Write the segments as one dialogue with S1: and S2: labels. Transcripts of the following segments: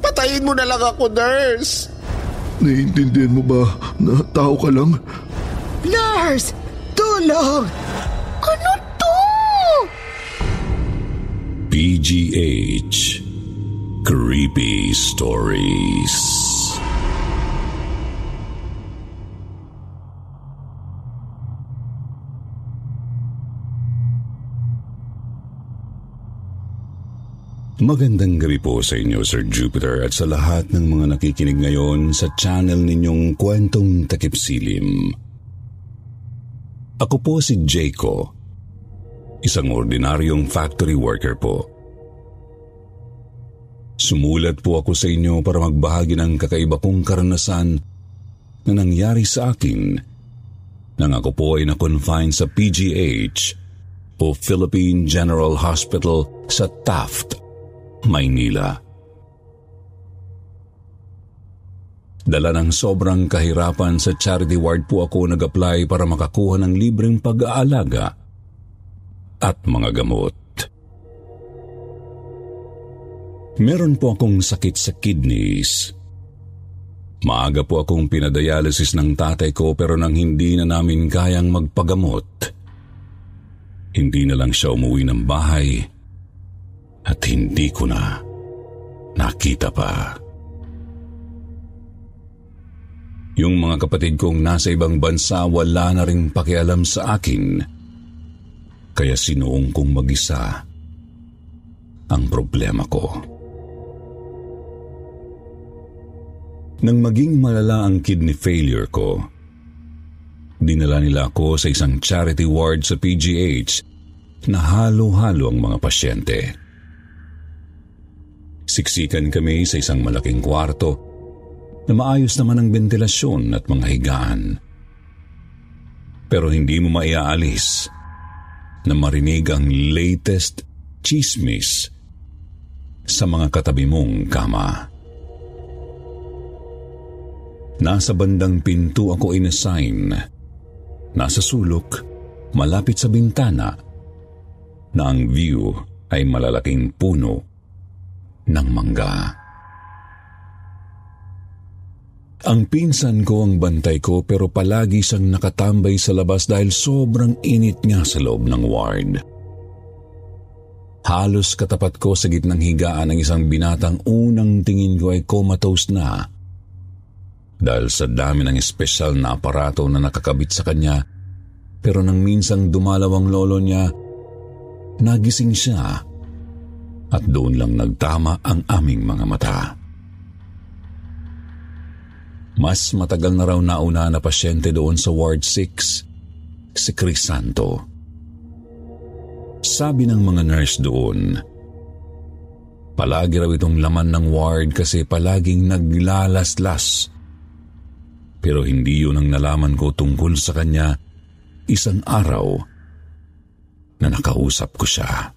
S1: Patayin mo na lang ako, nurse!
S2: Naiintindihan mo ba na tao ka lang?
S3: Nurse! Tulong! Ano to?
S4: PGH Creepy Stories. Magandang gabi po sa inyo, Sir Jupiter, at sa lahat ng mga nakikinig ngayon sa channel ninyong Kwentong Takipsilim. Ako po si Jayco, isang ordinaryong factory worker po. Sumulat po ako sa inyo para magbahagi ng kakaiba kong karanasan na nangyari sa akin nang ako po ay na-confine sa PGH o Philippine General Hospital sa Taft, Maynila. Dala ng sobrang kahirapan sa charity ward po ako nag-apply para makakuha ng libreng pag-aalaga at mga gamot. Meron po akong sakit sa kidneys. Maaga po akong pinadialysis ng tatay ko pero nang hindi na namin kayang magpagamot, hindi na lang siya umuwi ng bahay at hindi ko na nakita pa. Yung mga kapatid kong nasa ibang bansa wala na rin pakialam sa akin. Kaya sinuong kong mag-isa ang problema ko. Nang maging malala ang kidney failure ko, dinala nila ako sa isang charity ward sa PGH na halo-halo ang mga pasyente. Siksikan kami sa isang malaking kwarto na maayos naman ang ventilasyon at mga higaan. Pero hindi mo maiaalis na marinig ang latest chismis sa mga katabi mong kama. Nasa bandang pinto ako inassign. Nasa sulok, malapit sa bintana, na ang view ay malalaking puno ng mangga. Ang pinsan ko ang bantay ko pero palagi siyang nakatambay sa labas dahil sobrang init nga sa loob ng ward. Halos katapat ko sa gitnang higaan ng isang binatang unang tingin ko ay comatose na dahil sa dami ng espesyal na aparato na nakakabit sa kanya pero nang minsang dumalaw ang lolo niya, nagising siya at doon lang nagtama ang aming mga mata. Mas matagal na raw nauna na pasyente doon sa Ward 6, si Crisanto. Sabi ng mga nurse doon, palagi raw itong laman ng ward kasi palaging naglalaslas pero hindi yun ang nalaman ko tungkol sa kanya isang araw na nakausap ko siya.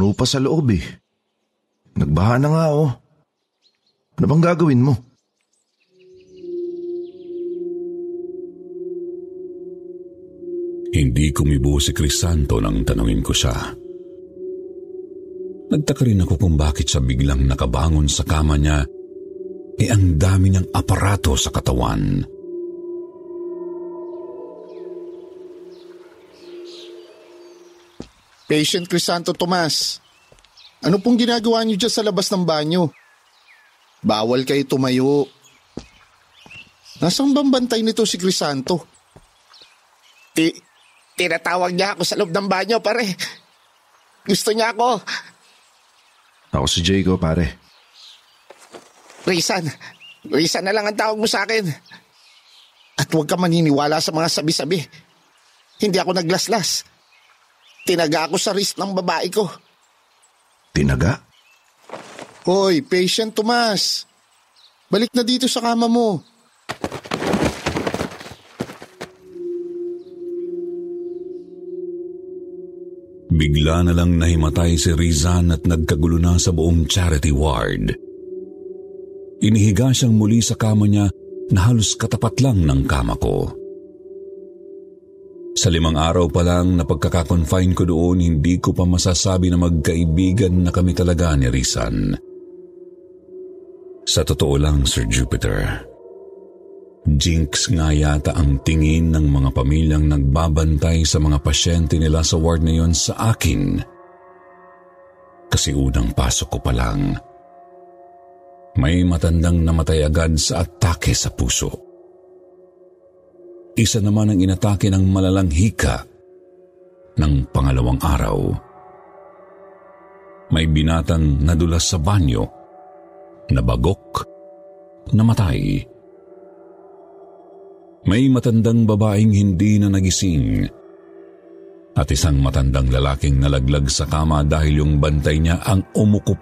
S2: Puno pa sa loob eh. Nagbaha na nga oh. Ano bang gagawin mo?
S4: Hindi kumibo si Crisanto nang tanungin ko siya. Nagtaka rin ako kung bakit siya biglang nakabangon sa kama niya e ang dami niyang aparato sa katawan.
S1: Patient Crisanto Tomas, ano pong ginagawa niyo dyan sa labas ng banyo? Bawal kayo tumayo. Nasaan bang bantay nito si Crisanto? Ti Tinatawag niya ako sa loob ng banyo, pare.
S5: Gusto niya ako.
S6: Ako si Jago, pare.
S5: Rizan. Rizan na lang ang tawag mo sa akin. At huwag ka maniniwala sa mga sabi-sabi. Hindi ako naglaslas. Tinaga ako sa wrist ng babae ko.
S6: Tinaga?
S5: Hoy, patient Tomas. Balik na dito sa kama mo.
S4: Bigla na lang nahimatay si Rizan at nagkagulo na sa buong charity ward. Inihiga siyang muli sa kama niya na halos katapat lang ng kama ko. Sa limang araw pa lang na pagkakakonfine ko doon, hindi ko pa masasabi na magkaibigan na kami talaga ni Rizan. Sa totoo lang, Sir Jupiter, Jinx nga yata ang tingin ng mga pamilyang nagbabantay sa mga pasyente nila sa ward na yon sa akin. Kasi unang pasok ko pa lang, may matandang namatay agad sa atake sa puso. Isa naman ang inatake ng malalang hika ng pangalawang araw. May binatang nadulas sa banyo, nabagok, namatay. May matandang babaeng hindi na nagising at isang matandang lalaking nalaglag sa kama dahil yung bantay niya ang umuko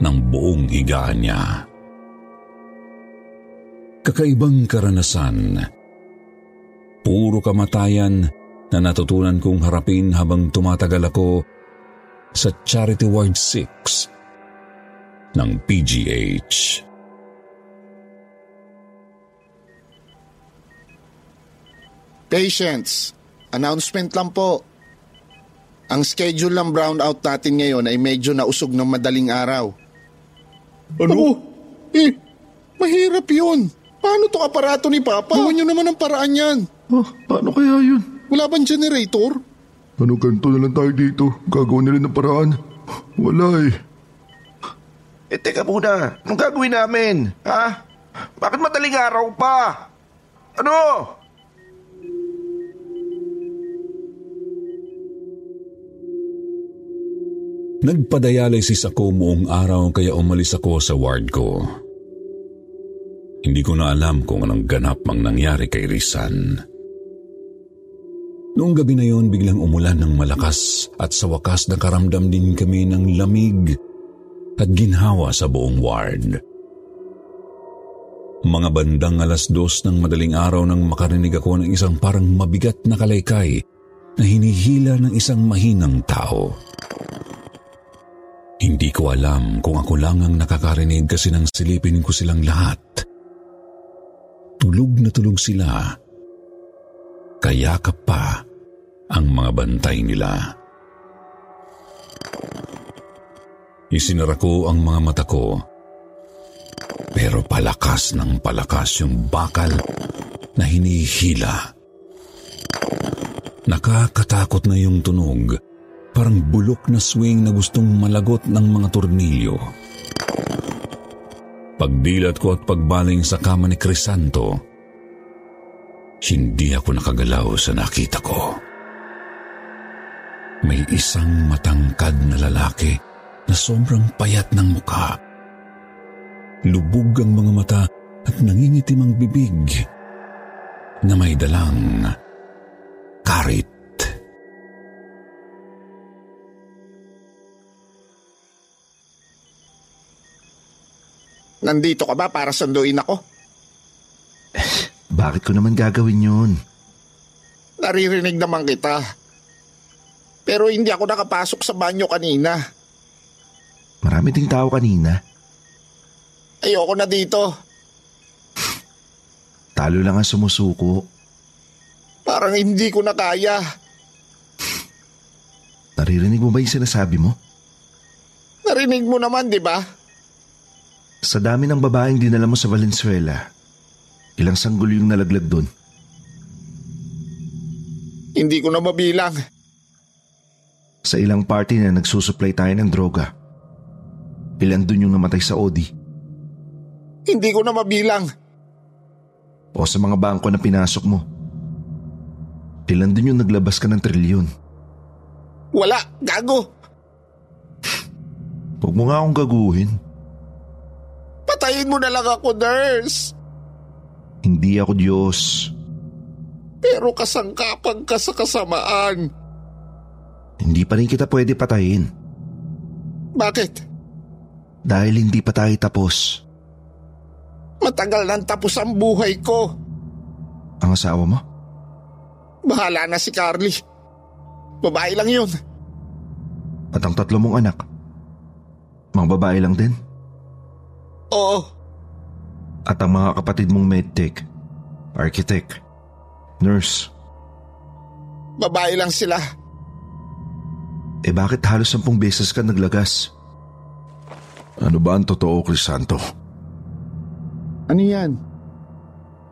S4: ng buong higaan niya. Kakaibang karanasan. Puro kamatayan na natutunan kong harapin habang tumatagal ako sa Charity Ward 6 ng PGH.
S5: Patience, announcement lang po. Ang schedule ng brownout natin ngayon ay medyo nausog ng madaling araw. Ano? Eh, mahirap yun. Paano to aparato ni Papa? Gawin nyo naman ang paraan yan.
S6: Oh, paano kaya yun?
S5: Wala bang generator?
S6: Ano ganito na lang tayo dito? Gagawin nila ng paraan. Wala eh.
S7: Eh teka muna, anong gagawin namin? Ha? Bakit madaling araw pa? Ano?
S4: Nagpadayalisis ako buong araw kaya umalis ako sa ward ko. Hindi ko na alam kung anong ganap mang nangyari kay Rizan. Noong gabi na yon biglang umulan ng malakas at sa wakas nakaramdam din kami ng lamig at ginhawa sa buong ward. Mga bandang alas dos ng madaling araw nang makarinig ako ng isang parang mabigat na kalaykay na hinihila ng isang mahinang tao. Hindi ko alam kung ako lang ang nakakarinig kasi nang silipin ko silang lahat. Tulog na tulog sila. Kaya ka pa ang mga bantay nila. Isinara ko ang mga mata ko. Pero palakas ng palakas yung bakal na hinihila. Nakakatakot na yung tunog parang bulok na swing na gustong malagot ng mga tornilyo. Pagdilat ko at pagbaling sa kama ni Crisanto, hindi ako nakagalaw sa nakita ko. May isang matangkad na lalaki na sobrang payat ng mukha. Lubog ang mga mata at nangingitim ang bibig na may dalang karit.
S5: Nandito ka ba para sunduin ako?
S6: Bakit ko naman gagawin yun?
S5: Naririnig naman kita. Pero hindi ako nakapasok sa banyo kanina.
S6: Marami ding tao kanina.
S5: Ayoko na dito.
S6: Talo lang ang sumusuko.
S5: Parang hindi ko na kaya.
S6: Naririnig mo ba yung sinasabi mo?
S5: Narinig mo naman, di ba?
S6: Sa dami ng babaeng dinala mo sa Valenzuela, ilang sanggol yung nalaglag doon?
S5: Hindi ko na mabilang.
S6: Sa ilang party na nagsusupply tayo ng droga, ilan doon yung namatay sa OD?
S5: Hindi ko na mabilang.
S6: O sa mga bangko na pinasok mo, ilan doon yung naglabas ka ng trilyon?
S1: Wala, gago.
S2: Huwag mo nga akong gaguhin.
S1: Patayin mo na lang ako, nurse.
S2: Hindi ako Diyos.
S1: Pero kasangkapan ka sa kasamaan.
S2: Hindi pa rin kita pwede patayin.
S1: Bakit?
S2: Dahil hindi pa tayo tapos.
S1: Matagal nang tapos ang buhay ko.
S2: Ang asawa mo?
S1: Bahala na si Carly. Babae lang yun.
S2: At ang tatlo mong anak? Mga babae lang din?
S1: Oo,
S2: At ang mga kapatid mong medtech, architect, nurse,
S1: babae lang sila.
S2: eh bakit halos sampung beses ka naglagas? Ano ba ang totoo, Crisanto?
S1: Ano yan?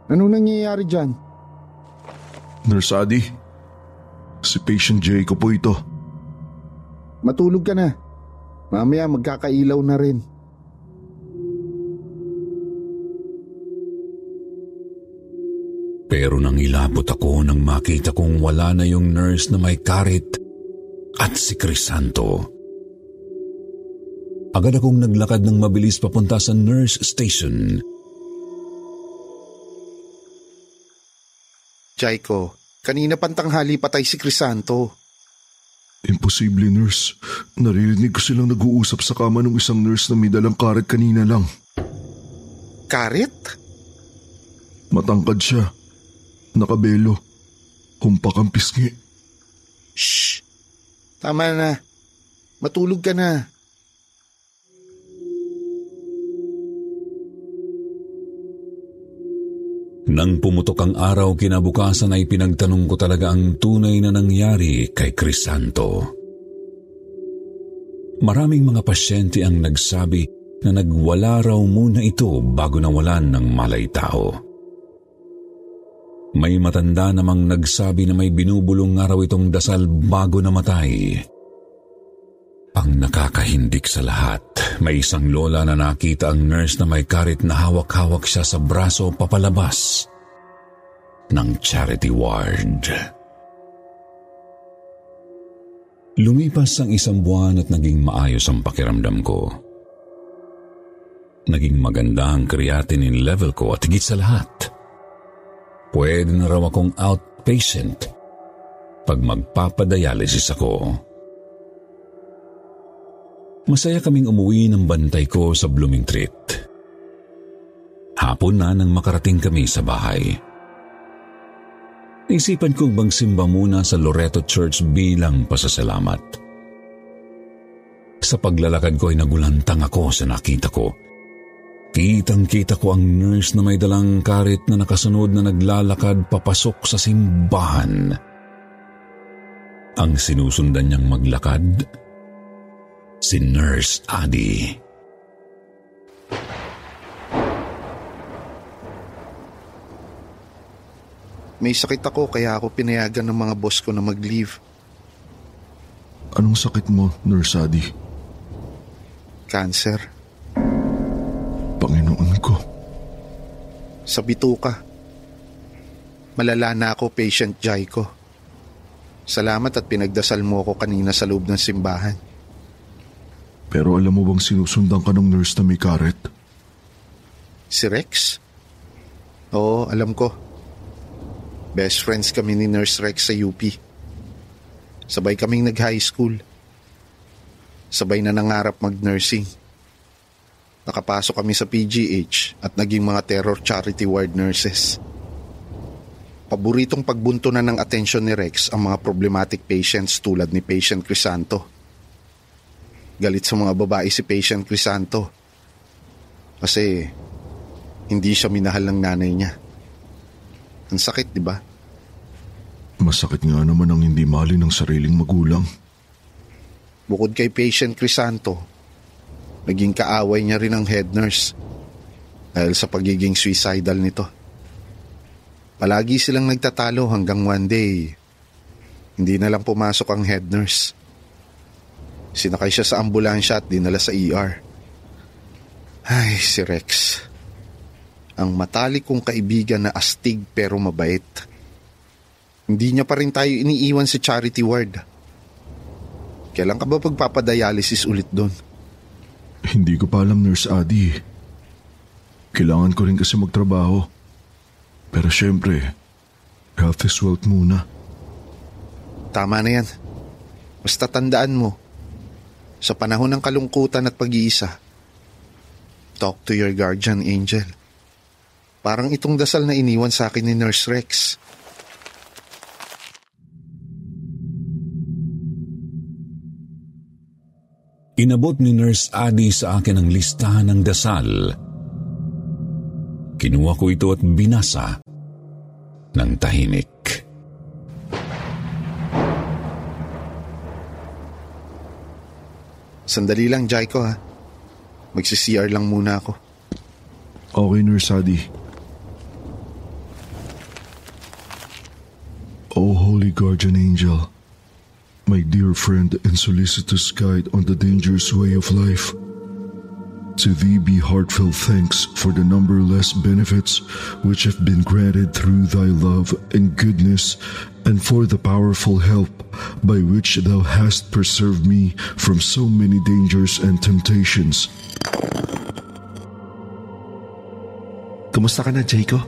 S1: Anong nangyayari dyan?
S2: Nurse Adi, si patient Jay ko po ito.
S1: Matulog ka na. Mamaya magkakailaw na rin.
S4: Pero nang ilapot ako nang makita kong wala na yung nurse na may karit at si Crisanto. Agad akong naglakad ng mabilis papunta sa nurse station.
S1: Jaiko, kanina pantanghali patay si Crisanto.
S2: Imposible, nurse. Naririnig ko silang nag-uusap sa kama ng isang nurse na may dalang karet kanina lang.
S1: Karit?
S2: Matangkad siya. Nakabelo. Humpak ang pisngi.
S1: Shh! Tama na. Matulog ka na.
S4: Nang pumutok ang araw kinabukasan ay pinagtanong ko talaga ang tunay na nangyari kay Crisanto. Maraming mga pasyente ang nagsabi na nagwala raw muna ito bago nawalan ng malay tao. May matanda namang nagsabi na may binubulong nga raw itong dasal bago namatay. Ang nakakahindik sa lahat, may isang lola na nakita ang nurse na may karit na hawak-hawak siya sa braso papalabas ng charity ward. Lumipas ang isang buwan at naging maayos ang pakiramdam ko. Naging maganda ang creatinine level ko at higit sa lahat. Pwede na raw akong outpatient pag magpapadialysis ako. Masaya kaming umuwi ng bantay ko sa Blooming Treat. Hapon na nang makarating kami sa bahay. Naisipan kong bang simba muna sa Loreto Church bilang pasasalamat. Sa paglalakad ko ay nagulantang ako sa nakita ko. Kitang-kita ko ang nurse na may dalang karit na nakasunod na naglalakad papasok sa simbahan. Ang sinusundan niyang maglakad, si Nurse Adi.
S1: May sakit ako kaya ako pinayagan ng mga boss ko na mag-leave.
S2: Anong sakit mo, Nurse Adi?
S1: Cancer.
S2: Panginoon ko.
S1: Sa bituka. Malala na ako, patient Jaiko. Salamat at pinagdasal mo ako kanina sa loob ng simbahan.
S2: Pero alam mo bang sinusundan ka ng nurse na may karet?
S1: Si Rex? Oo, alam ko. Best friends kami ni Nurse Rex sa UP. Sabay kaming nag-high school. Sabay na nangarap mag-nursing. Nakapasok kami sa PGH at naging mga terror charity ward nurses. Paboritong pagbunto na ng atensyon ni Rex ang mga problematic patients tulad ni patient Crisanto. Galit sa mga babae si patient Crisanto. Kasi hindi siya minahal ng nanay niya. Ang sakit, di ba?
S2: Masakit nga naman ang hindi mali ng sariling magulang.
S1: Bukod kay patient Crisanto, naging kaaway niya rin ang head nurse dahil sa pagiging suicidal nito. Palagi silang nagtatalo hanggang one day, hindi na lang pumasok ang head nurse. Sinakay siya sa ambulansya at dinala sa ER. Ay, si Rex. Ang matalik kong kaibigan na astig pero mabait. Hindi niya pa rin tayo iniiwan sa charity ward. Kailan ka ba pagpapadialysis ulit doon?
S2: Hindi ko pa alam, Nurse Adi. Kailangan ko rin kasi magtrabaho. Pero syempre, health is wealth muna.
S1: Tama na yan. Basta tandaan mo, sa panahon ng kalungkutan at pag-iisa, talk to your guardian angel. Parang itong dasal na iniwan sa akin ni Nurse Rex.
S4: Inabot ni Nurse Adi sa akin ang listahan ng dasal. Kinuha ko ito at binasa ng tahimik.
S1: Sandali lang, Jaiko ha. Magsi-CR lang muna ako.
S2: Okay, Nurse Adi. O Holy Guardian Angel, my dear friend and solicitous guide on the dangerous way of life, to thee be heartfelt thanks for the numberless benefits which have been granted through thy love and goodness, and for the powerful help by which thou hast preserved me from so many dangers and temptations.
S6: Kumusta ka na, Jayco?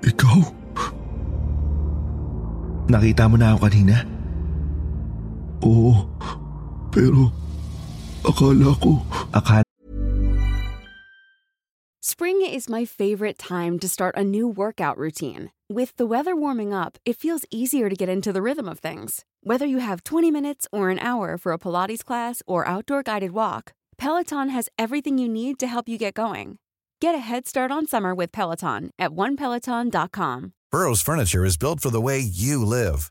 S2: Ikaw?
S6: Nakita mo na ako kanina?
S2: Oo, pero akala ko
S6: Akala
S8: Spring is my favorite time to start a new workout routine. With the weather warming up, it feels easier to get into the rhythm of things. Whether you have 20 minutes or an hour for a Pilates class or outdoor guided walk, Peloton has everything you need to help you get going. Get a head start on summer with Peloton at onepeloton.com.
S9: Burrow's furniture is built for the way you live.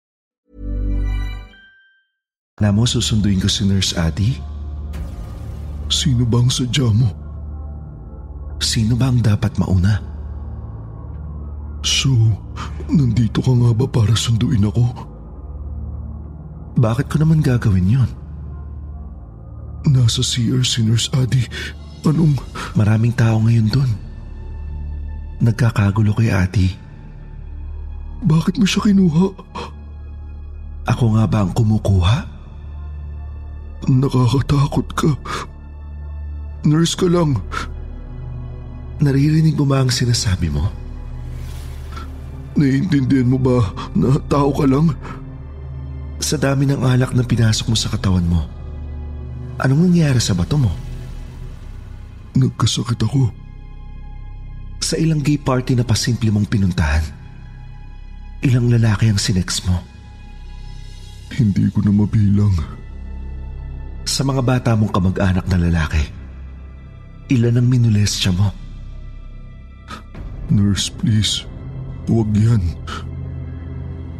S2: Mo susunduin ko si Nurse Adi? Sino bang sadya mo?
S6: sino ba ang dapat mauna?
S2: So, nandito ka nga ba para sunduin ako?
S6: Bakit ko naman gagawin yon?
S2: Nasa CR si Nurse Adi. Anong...
S6: Maraming tao ngayon doon. Nagkakagulo kay ati.
S2: Bakit mo siya kinuha?
S6: Ako nga ba ang kumukuha?
S2: Nakakatakot ka. Nurse ka lang.
S6: Naririnig mo ba ang sinasabi mo?
S2: Naiintindihan mo ba na tao ka lang?
S6: Sa dami ng alak na pinasok mo sa katawan mo, anong nangyari sa bato mo?
S2: Nagkasakit ako.
S6: Sa ilang gay party na pasimple mong pinuntahan, ilang lalaki ang sinex mo?
S2: Hindi ko na mabilang.
S6: Sa mga bata mong kamag-anak na lalaki, ilan ang minulestya mo?
S2: Nurse, please. Huwag yan.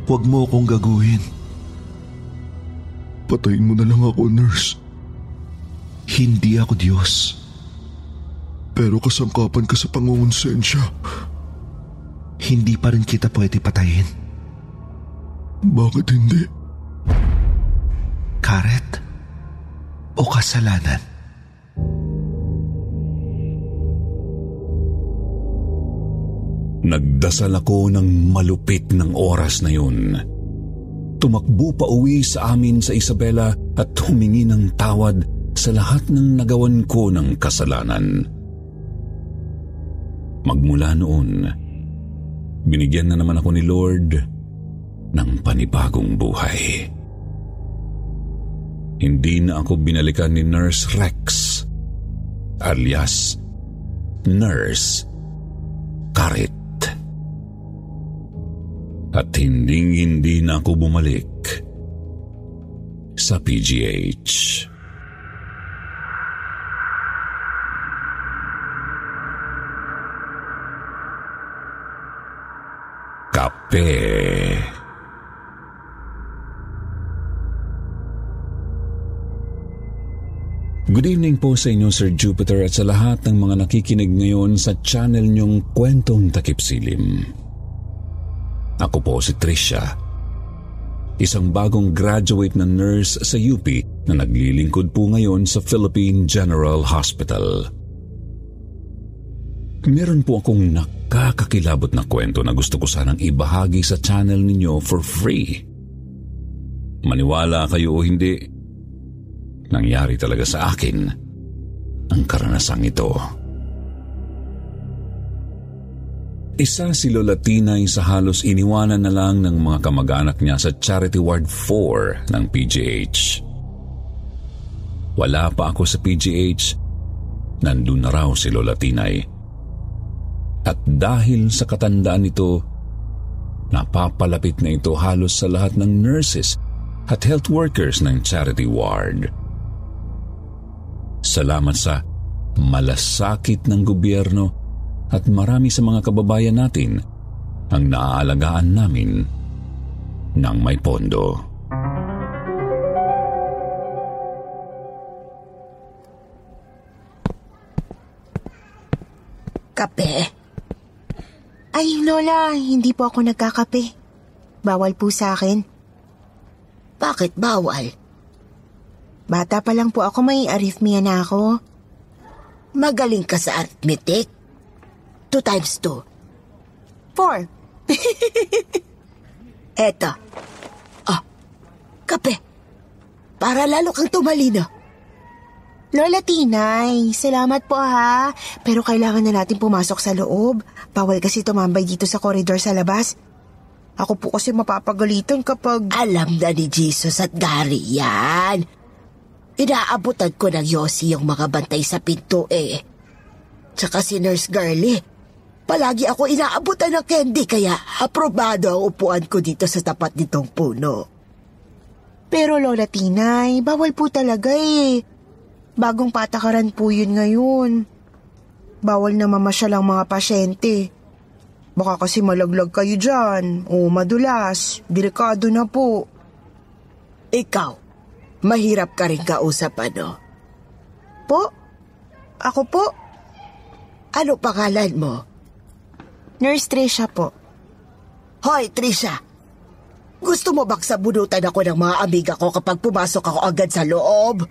S6: Huwag mo akong gaguhin.
S2: Patayin mo na lang ako, nurse.
S6: Hindi ako Diyos.
S2: Pero kasangkapan ka sa pangungonsensya.
S6: Hindi pa rin kita pwede patayin.
S2: Bakit hindi?
S6: Karet o kasalanan?
S4: Nagdasal ako ng malupit ng oras na yun. Tumakbo pa uwi sa amin sa Isabela at humingi ng tawad sa lahat ng nagawan ko ng kasalanan. Magmula noon, binigyan na naman ako ni Lord ng panibagong buhay. Hindi na ako binalikan ni Nurse Rex alias Nurse Karit. At hinding-hindi na ako bumalik sa PGH. Kape. Good evening po sa inyo Sir Jupiter at sa lahat ng mga nakikinig ngayon sa channel niyong Kwentong Takip Silim. Ako po si Trisha, isang bagong graduate na nurse sa UP na naglilingkod po ngayon sa Philippine General Hospital. Meron po akong nakakakilabot na kwento na gusto ko sanang ibahagi sa channel ninyo for free. Maniwala kayo o hindi, Nangyari talaga sa akin ang karanasang ito. Isa si Lola Tinay sa halos iniwanan na lang ng mga kamag-anak niya sa Charity Ward 4 ng PGH. Wala pa ako sa PGH, nandun na raw si Lola Tinay. At dahil sa katandaan nito, napapalapit na ito halos sa lahat ng nurses at health workers ng Charity Ward. Salamat sa malasakit ng gobyerno at marami sa mga kababayan natin ang naaalagaan namin ng may pondo.
S3: Kape? Ay, Lola, hindi po ako nagkakape. Bawal po sa akin.
S10: Bakit bawal?
S3: Bata pa lang po ako, may arrhythmia na ako.
S10: Magaling ka sa arithmetic? Two times two.
S3: Four.
S10: Eto. Oh, kape. Para lalo kang tumalino.
S3: Lola Tinay, salamat po ha. Pero kailangan na natin pumasok sa loob. Bawal kasi tumambay dito sa koridor sa labas. Ako po kasi mapapagalitan kapag...
S10: Alam na ni Jesus at Gary yan. Inaabutan ko ng Yossi yung mga bantay sa pinto eh. Tsaka si Nurse Girlie. Palagi ako inaabutan ng candy kaya aprobado ang upuan ko dito sa tapat nitong puno.
S3: Pero Lola Tinay, bawal po talaga eh. Bagong patakaran po yun ngayon. Bawal na mamasyal ang mga pasyente. Baka kasi malaglag kayo dyan o madulas. Delikado na po.
S10: Ikaw, Mahirap ka rin kausap, ano?
S3: Po? Ako po?
S10: Ano pangalan mo?
S3: Nurse Trisha po.
S10: Hoy, Trisha! Gusto mo bang sabunutan ako ng mga amiga ko kapag pumasok ako agad sa loob?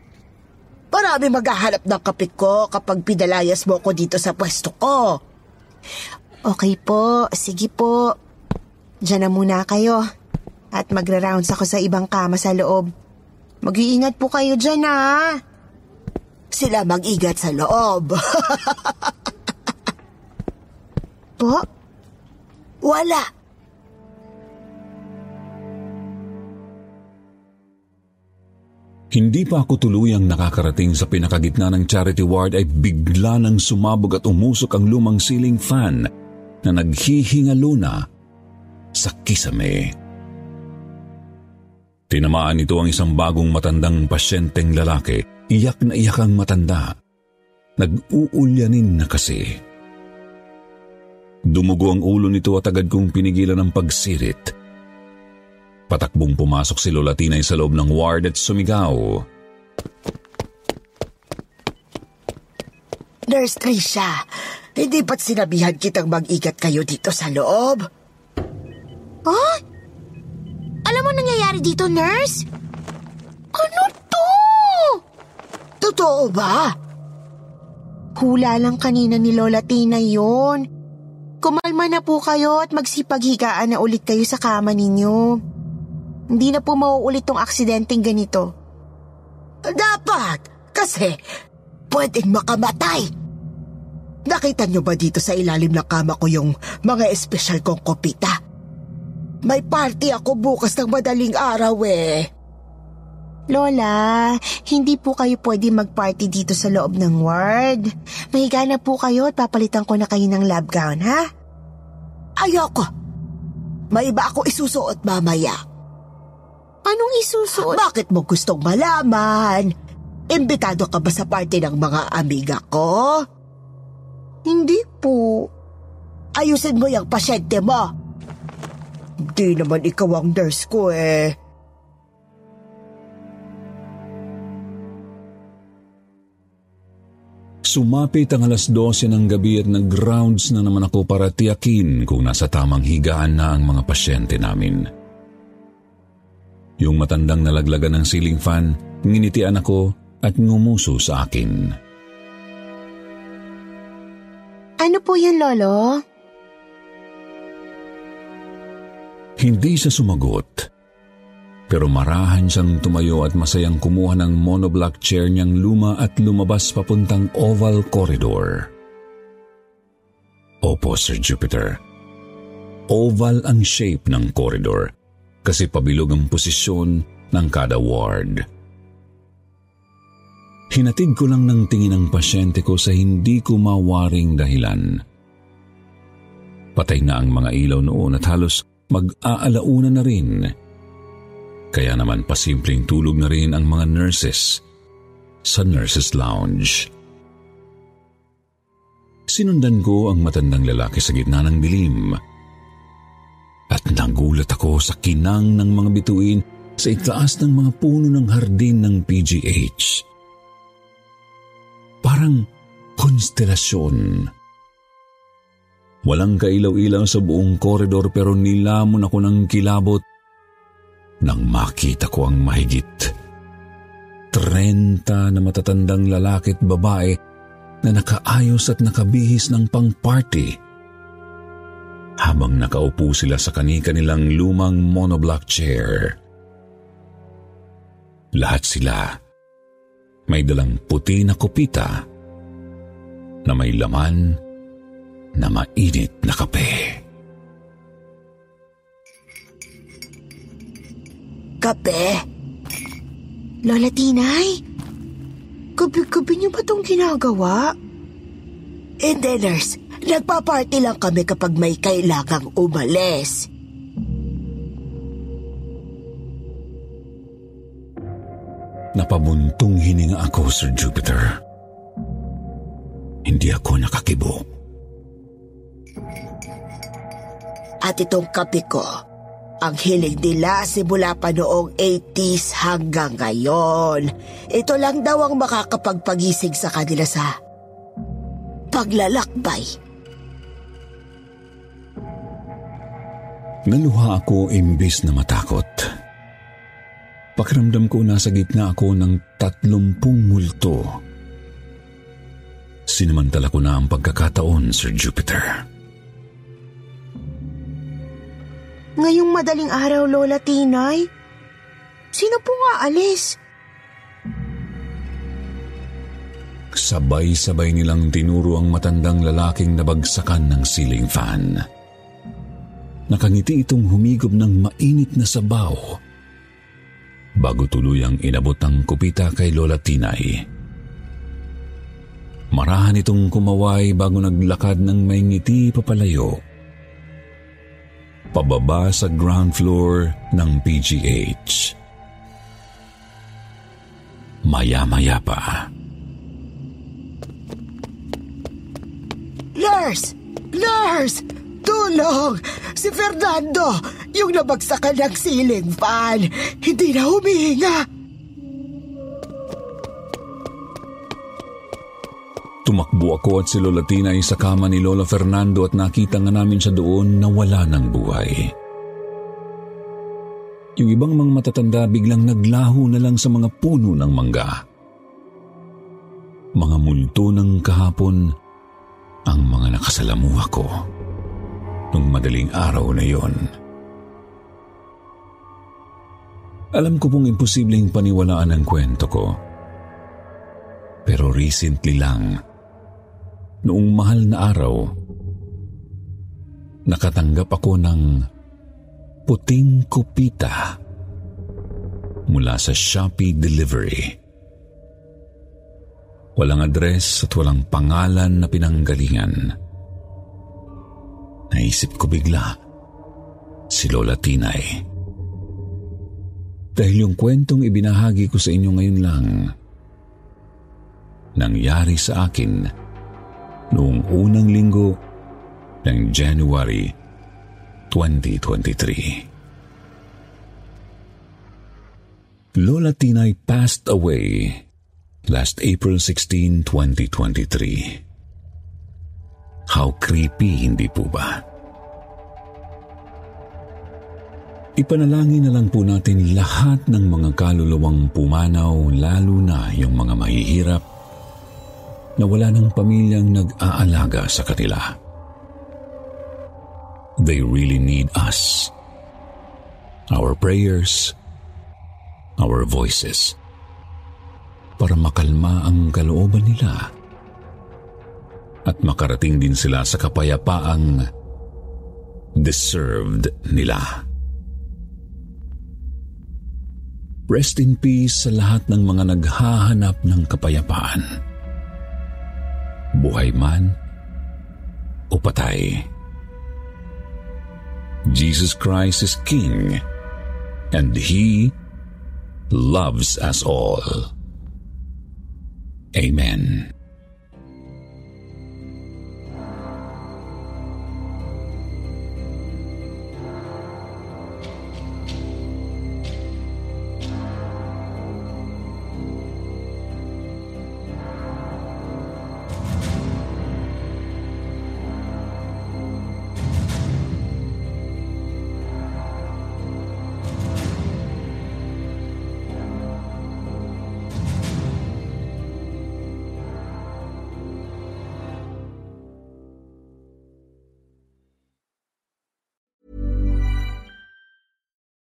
S10: Marami maghahanap ng kapit ko kapag pinalayas mo ako dito sa pwesto ko.
S3: Okay po, sige po. Diyan na muna kayo. At magra-rounds ako sa ibang kama sa loob. Mag-iingat po kayo dyan, ha?
S10: Sila mag-ingat sa loob.
S3: po?
S10: Wala.
S4: Hindi pa ako tuluyang nakakarating sa pinakagitna ng charity ward ay bigla nang sumabog at umusok ang lumang ceiling fan na naghihingalo na sa kisame. Tinamaan nito ang isang bagong matandang pasyenteng lalaki. Iyak na iyak ang matanda. Nag-uulyanin na kasi. Dumugo ang ulo nito at agad kong pinigilan ng pagsirit. Patakbong pumasok si Lola Tinay sa loob ng ward at sumigaw.
S10: Nurse Trisha, hindi ba't sinabihan kitang mag-igat kayo dito sa loob?
S3: Huh? Alam mo nangyayari dito, nurse? Ano to?
S10: Totoo ba?
S3: Hula lang kanina ni Lola Tina yon. Kumalma na po kayo at magsipaghigaan na ulit kayo sa kama ninyo. Hindi na po mauulit tong aksidenteng ganito.
S10: Dapat! Kasi pwedeng makamatay. Nakita niyo ba dito sa ilalim ng kama ko yung mga espesyal kong kopita? May party ako bukas ng madaling araw eh.
S3: Lola, hindi po kayo pwede mag-party dito sa loob ng ward. Mahiga na po kayo at papalitan ko na kayo ng lab gown, ha?
S10: Ayoko. May iba ako isusuot mamaya.
S3: Anong isusuot?
S10: Bakit mo gustong malaman? Imbitado ka ba sa party ng mga amiga ko?
S3: Hindi po.
S10: Ayusin mo yung pasyente mo. Di naman ikaw ang nurse ko eh.
S4: Sumapit ang alas 12 ng gabi at nag-rounds na naman ako para tiyakin kung nasa tamang higaan na ang mga pasyente namin. Yung matandang nalaglagan ng ceiling fan, nginitian ako at ngumuso sa akin.
S3: Ano po yan, Lolo?
S4: Hindi siya sumagot. Pero marahan siyang tumayo at masayang kumuha ng monoblock chair niyang luma at lumabas papuntang oval corridor. Opo, Sir Jupiter. Oval ang shape ng corridor kasi pabilog ang posisyon ng kada ward. Hinatid ko lang ng tingin ang pasyente ko sa hindi ko mawaring dahilan. Patay na ang mga ilaw noon at halos mag-aalauna na rin kaya naman pasimpleng tulog na rin ang mga nurses sa nurses lounge. Sinundan ko ang matandang lalaki sa gitna ng dilim. At nagulat ako sa kinang ng mga bituin sa itaas ng mga puno ng hardin ng PGH. Parang konstelasyon. Walang kailaw-ilaw sa buong koridor pero nilamon ako ng kilabot nang makita ko ang mahigit. Trenta na matatandang lalaki at babae na nakaayos at nakabihis ng pang-party. Habang nakaupo sila sa kanika nilang lumang monoblock chair. Lahat sila may dalang puti na kupita na may laman na mainit na kape.
S10: Kape?
S3: Lola Tinay, gabi-gabi niyo ba itong ginagawa?
S10: Hindi, nurse. Nagpa-party lang kami kapag may kailangang umalis.
S4: Napabuntong hininga ako, Sir Jupiter. Hindi ako nakakibo.
S10: At itong kape ko, ang hiling nila simula pa noong 80s hanggang ngayon. Ito lang daw ang makakapagpagising sa kanila sa paglalakbay.
S4: Naluha ako imbis na matakot. Pakiramdam ko nasa gitna ako ng tatlumpung multo. Sinamantala ko na ang pagkakataon, Sir Jupiter.
S3: Ngayong madaling araw, Lola Tinay? Sino po nga alis?
S4: Sabay-sabay nilang tinuro ang matandang lalaking nabagsakan ng ceiling fan. Nakangiti itong humigop ng mainit na sabaw bago tuluyang inabot ang kupita kay Lola Tinay. Marahan itong kumaway bago naglakad ng may ngiti papalayo pababa sa ground floor ng PGH. Maya-maya pa.
S10: Nurse! Nurse! Tulong! Si Fernando! Yung nabagsakan ng ceiling fan! Hindi na humihinga!
S4: Tumakbo ako at si Lola Tina ay sa kama ni Lola Fernando at nakita nga namin siya doon na wala ng buhay. Yung ibang mga matatanda biglang naglaho na lang sa mga puno ng mangga. Mga multo ng kahapon ang mga nakasalamuha ko nung madaling araw na yon. Alam ko pong imposibleng paniwalaan ang kwento ko. Pero recently lang, noong mahal na araw, nakatanggap ako ng puting kupita mula sa Shopee Delivery. Walang address at walang pangalan na pinanggalingan. Naisip ko bigla si Lola Tinay. Dahil yung kwentong ibinahagi ko sa inyo ngayon lang, nangyari sa akin noong unang linggo ng January 2023. Lola Tinay passed away Last April 16, 2023. How creepy, hindi po ba? Ipanalangin na lang po natin lahat ng mga kaluluwang pumanaw, lalo na yung mga mahihirap na wala ng pamilyang nag-aalaga sa kanila. They really need us. Our prayers, our voices, para makalma ang kalooban nila at makarating din sila sa kapayapaang deserved nila. Rest in peace sa lahat ng mga naghahanap ng kapayapaan. Buhay man o patay. Jesus Christ is King and He loves us all. Amen.